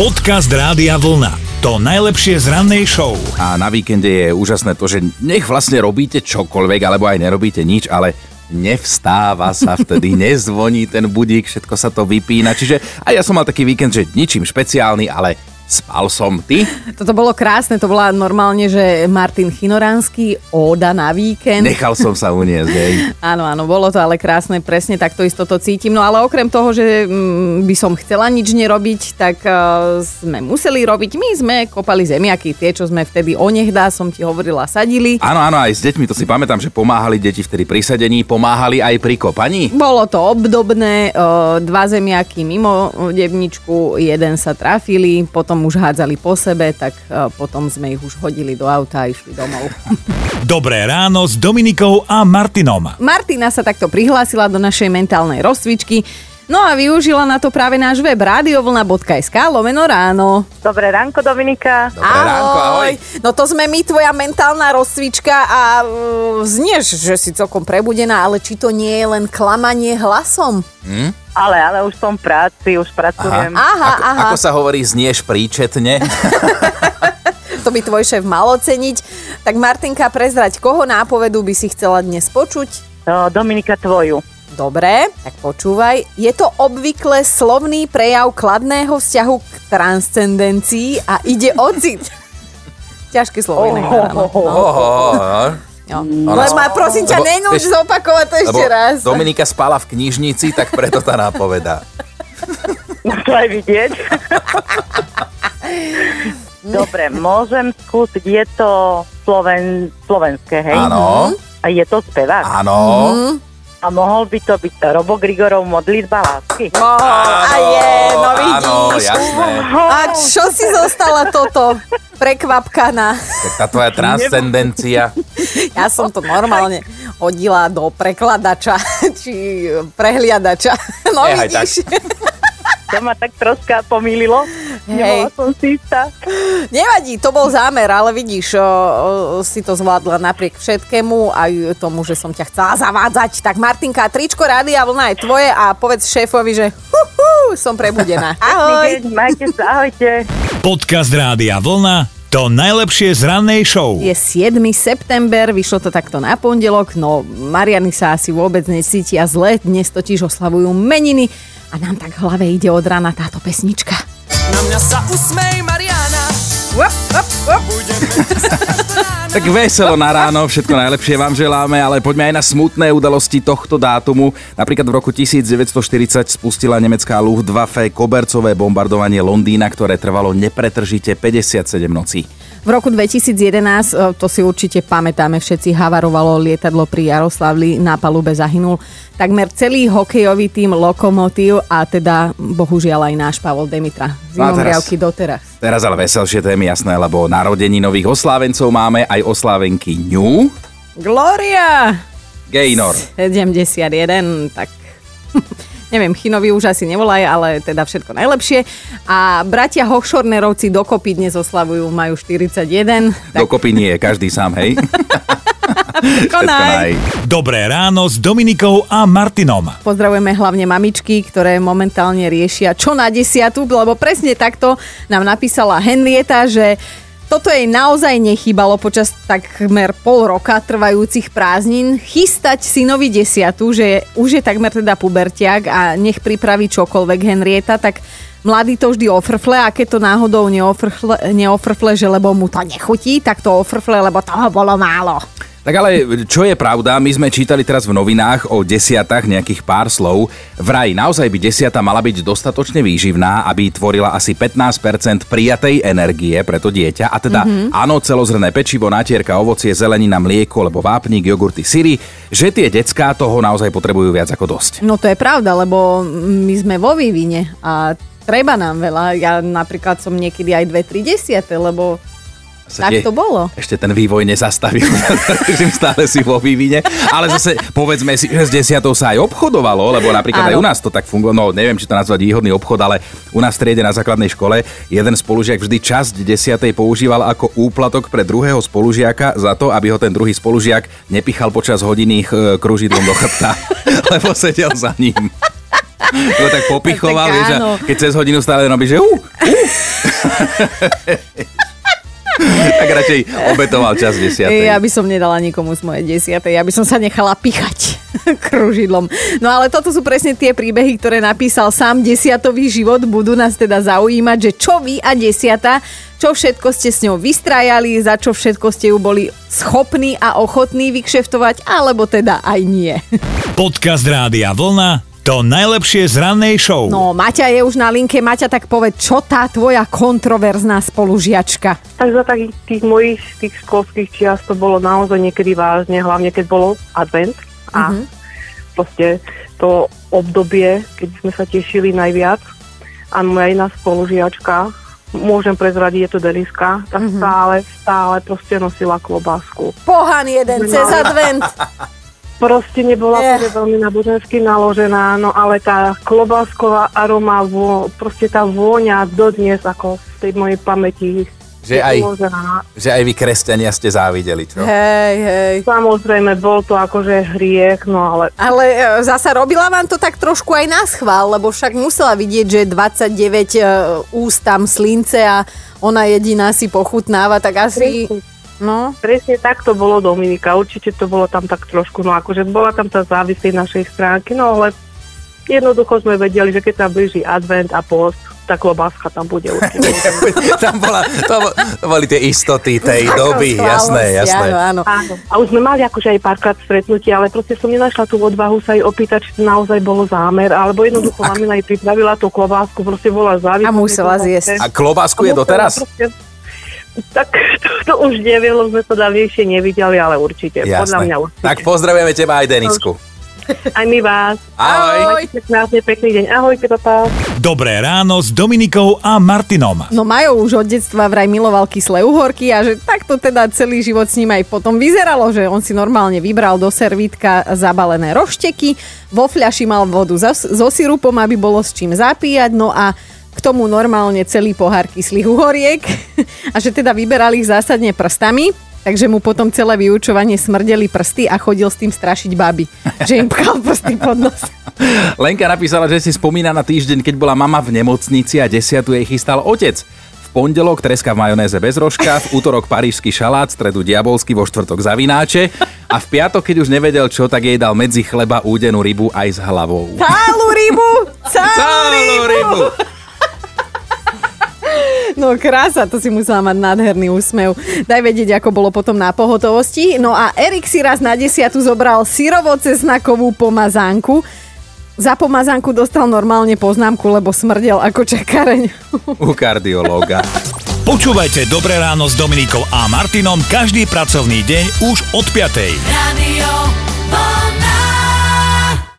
Podcast Rádia Vlna. To najlepšie z rannej show. A na víkende je úžasné to, že nech vlastne robíte čokoľvek, alebo aj nerobíte nič, ale nevstáva sa vtedy, nezvoní ten budík, všetko sa to vypína. Čiže aj ja som mal taký víkend, že ničím špeciálny, ale Spal som, ty? Toto bolo krásne, to bola normálne, že Martin Chinoránsky, óda na víkend. Nechal som sa uniesť, hej. áno, áno, bolo to ale krásne, presne takto isto to cítim. No ale okrem toho, že mm, by som chcela nič nerobiť, tak uh, sme museli robiť. My sme kopali zemiaky, tie, čo sme vtedy onehdá, som ti hovorila, sadili. Áno, áno, aj s deťmi, to si pamätám, že pomáhali deti vtedy pri sedení, pomáhali aj pri kopaní. Bolo to obdobné, uh, dva zemiaky mimo devničku, jeden sa trafili, potom už hádzali po sebe, tak e, potom sme ich už hodili do auta a išli domov. Dobré ráno s Dominikou a Martinom. Martina sa takto prihlásila do našej mentálnej rozcvičky. No a využila na to práve náš web radiovlna.sk lomeno ráno. Dobré ránko, Dominika. Dobré ahoj. ránko, ahoj. No to sme my, tvoja mentálna rozcvička a uh, znieš, že si celkom prebudená, ale či to nie je len klamanie hlasom? Hm? Ale, ale už som v práci, už pracujem. Aha, aha, ako, aha. ako sa hovorí, znieš príčetne. to by tvoj šéf mal oceniť. Tak Martinka, prezrať, koho nápovedu by si chcela dnes počuť? No, Dominika, tvoju. Dobre, tak počúvaj. Je to obvykle slovný prejav kladného vzťahu k transcendencii a ide o cit. Ťažké slovo inak. Oh, oh, oh. Jo. Len ma prosím ťa, nenúč zopakovať to ešte raz. Dominika spala v knižnici, tak preto tá nápoveda. No to aj vidieť. Dobre, môžem skúsiť. Je to sloven, slovenské, hej? Áno, A je to spevák. áno. A mohol by to byť Robo Grigorov modlitba lásky. Oh, a je, no áno, vidíš. jasné. A čo si zostala toto prekvapkaná? Tak tá tvoja transcendencia. Ja som to normálne hodila do prekladača, či prehliadača. No Nehaj vidíš. To ma tak troška pomýlilo. Nebola som si istá. Nevadí, to bol zámer, ale vidíš, o, o, si to zvládla napriek všetkému aj tomu, že som ťa chcela zavádzať. Tak Martinka, tričko Rádia Vlna je tvoje a povedz šéfovi, že hu, hu, som prebudená. Ahoj. Majte sa, ahojte. Podcast Rádia Vlna. To najlepšie z rannej show. Je 7. september, vyšlo to takto na pondelok, no Mariany sa asi vôbec necítia zle, dnes totiž oslavujú meniny a nám tak v hlave ide od rána táto pesnička. Na mňa sa usmej, Mariana. Up, up, up. Tak veselo na ráno, všetko najlepšie vám želáme, ale poďme aj na smutné udalosti tohto dátumu. Napríklad v roku 1940 spustila nemecká Luftwaffe kobercové bombardovanie Londýna, ktoré trvalo nepretržite 57 nocí. V roku 2011, e, to si určite pamätáme všetci, havarovalo lietadlo pri Jaroslavli, na palube zahynul takmer celý hokejový tým Lokomotív a teda bohužiaľ aj náš Pavol Demitra. No teraz- Zimomriavky doteraz. Teraz ale veselšie témy, jasné, lebo narodení nových oslávencov máme aj oslávenky ňu. Gloria! Gaynor. 71, tak neviem, Chinovi už asi nevolaj, ale teda všetko najlepšie. A bratia Hochschornerovci dokopy dnes oslavujú, majú 41. Tak Dokopy nie, každý sám, hej. Konaj. naj. Dobré ráno s Dominikou a Martinom. Pozdravujeme hlavne mamičky, ktoré momentálne riešia čo na desiatu, lebo presne takto nám napísala Henrieta, že toto jej naozaj nechýbalo počas takmer pol roka trvajúcich prázdnin. Chystať synovi desiatu, že už je takmer teda pubertiak a nech pripraví čokoľvek Henrieta, tak mladý to vždy ofrfle a keď to náhodou neofrfle, neofrfle, že lebo mu to nechutí, tak to ofrfle, lebo toho bolo málo. Tak ale čo je pravda, my sme čítali teraz v novinách o desiatách nejakých pár slov. Vraj naozaj by desiata mala byť dostatočne výživná, aby tvorila asi 15% prijatej energie pre to dieťa. A teda mm-hmm. áno, celozrné pečivo, natierka, ovocie, zelenina, mlieko, alebo vápnik, jogurty, syry, že tie decká toho naozaj potrebujú viac ako dosť. No to je pravda, lebo my sme vo vývine a treba nám veľa. Ja napríklad som niekedy aj 2-3 desiate, lebo tak to bolo. Ešte ten vývoj nezastavil, že stále si vo vývine. Ale zase povedzme si, že s desiatou sa aj obchodovalo, lebo napríklad aj Áno. u nás to tak fungovalo, no neviem, či to nazvať výhodný obchod, ale u nás triede na základnej škole jeden spolužiak vždy časť desiatej používal ako úplatok pre druhého spolužiaka za to, aby ho ten druhý spolužiak nepichal počas hodiny eh, kružidlom do chrbta, lebo sedel za ním. To tak popichoval, Tak vieš, keď cez hodinu stále robí, že uh, uh. tak radšej obetoval čas desiatej. Ja by som nedala nikomu z mojej desiatej, ja by som sa nechala pichať kružidlom. No ale toto sú presne tie príbehy, ktoré napísal sám desiatový život. Budú nás teda zaujímať, že čo vy a desiata, čo všetko ste s ňou vystrajali, za čo všetko ste ju boli schopní a ochotní vykšeftovať, alebo teda aj nie. Podcast Rádia Vlna to najlepšie z rannej show. No, Maťa je už na linke. Maťa, tak povedz, čo tá tvoja kontroverzná spolužiačka? Tak za takých tých mojich tých školských čiast to bolo naozaj niekedy vážne, hlavne keď bolo advent a Mhm. proste to obdobie, keď sme sa tešili najviac a moja iná spolužiačka, môžem prezradiť, je to Deliska, tak Mhm. stále, stále proste nosila klobásku. Pohan jeden cez advent. Proste nebola yeah. veľmi nábožensky naložená, no ale tá klobásková aroma, vo, proste tá vôňa dodnes ako v tej mojej pamäti Že je aj, že aj vy kresťania ste závideli, čo? Hej, hej. Samozrejme, bol to akože hriech, no ale Ale e, zasa robila vám to tak trošku aj na schvál, lebo však musela vidieť, že 29 e, úst tam slince a ona jediná si pochutnáva, tak asi... No, presne tak to bolo Dominika. Určite to bolo tam tak trošku, no akože bola tam tá závisť tej našej stránky, no ale jednoducho sme vedeli, že keď sa blíži advent a post, tá klobáska tam bude určite. Tam bola, to, bo- to boli tie istoty tej doby, jasné, jasné. Áno, áno. Áno. A už sme mali akože aj párkrát stretnutie, ale proste som nenašla tú odvahu sa jej opýtať, či to naozaj bolo zámer, alebo jednoducho mamina jej pripravila tú klobásku, proste bola závislá. A musela zjesť. A klobásku je doteraz? proste- Tak to, to už neviem, lebo sme to dávnejšie nevideli, ale určite. Podľa mňa Jasné. určite. Tak pozdravujeme teba aj Denisku. Aj my vás. Ahoj. Krásne, pekný deň. Ahojte, papa. Dobré ráno s Dominikou a Martinom. No Majo už od detstva vraj miloval kyslé uhorky a že takto teda celý život s ním aj potom vyzeralo, že on si normálne vybral do servítka zabalené rošteky, vo fľaši mal vodu so, so sirupom, aby bolo s čím zapíjať, no a k tomu normálne celý pohár kyslých uhoriek a že teda vyberal ich zásadne prstami, takže mu potom celé vyučovanie smrdeli prsty a chodil s tým strašiť baby, že im pchal prsty pod nos. Lenka napísala, že si spomína na týždeň, keď bola mama v nemocnici a desiatu jej chystal otec. V pondelok treska v majonéze bez rožka, v útorok parížsky šalát, stredu diabolský, vo štvrtok zavináče a v piatok, keď už nevedel čo, tak jej dal medzi chleba údenú rybu aj s hlavou. Celú rybu! Celú Celú rybu! No krása, to si musela mať nádherný úsmev. Daj vedieť, ako bolo potom na pohotovosti. No a Erik si raz na desiatu zobral syrovo-cesnakovú pomazánku. Za pomazánku dostal normálne poznámku, lebo smrdel ako čakareň. U kardiológa. Počúvajte Dobré ráno s Dominikou a Martinom každý pracovný deň už od 5. Radio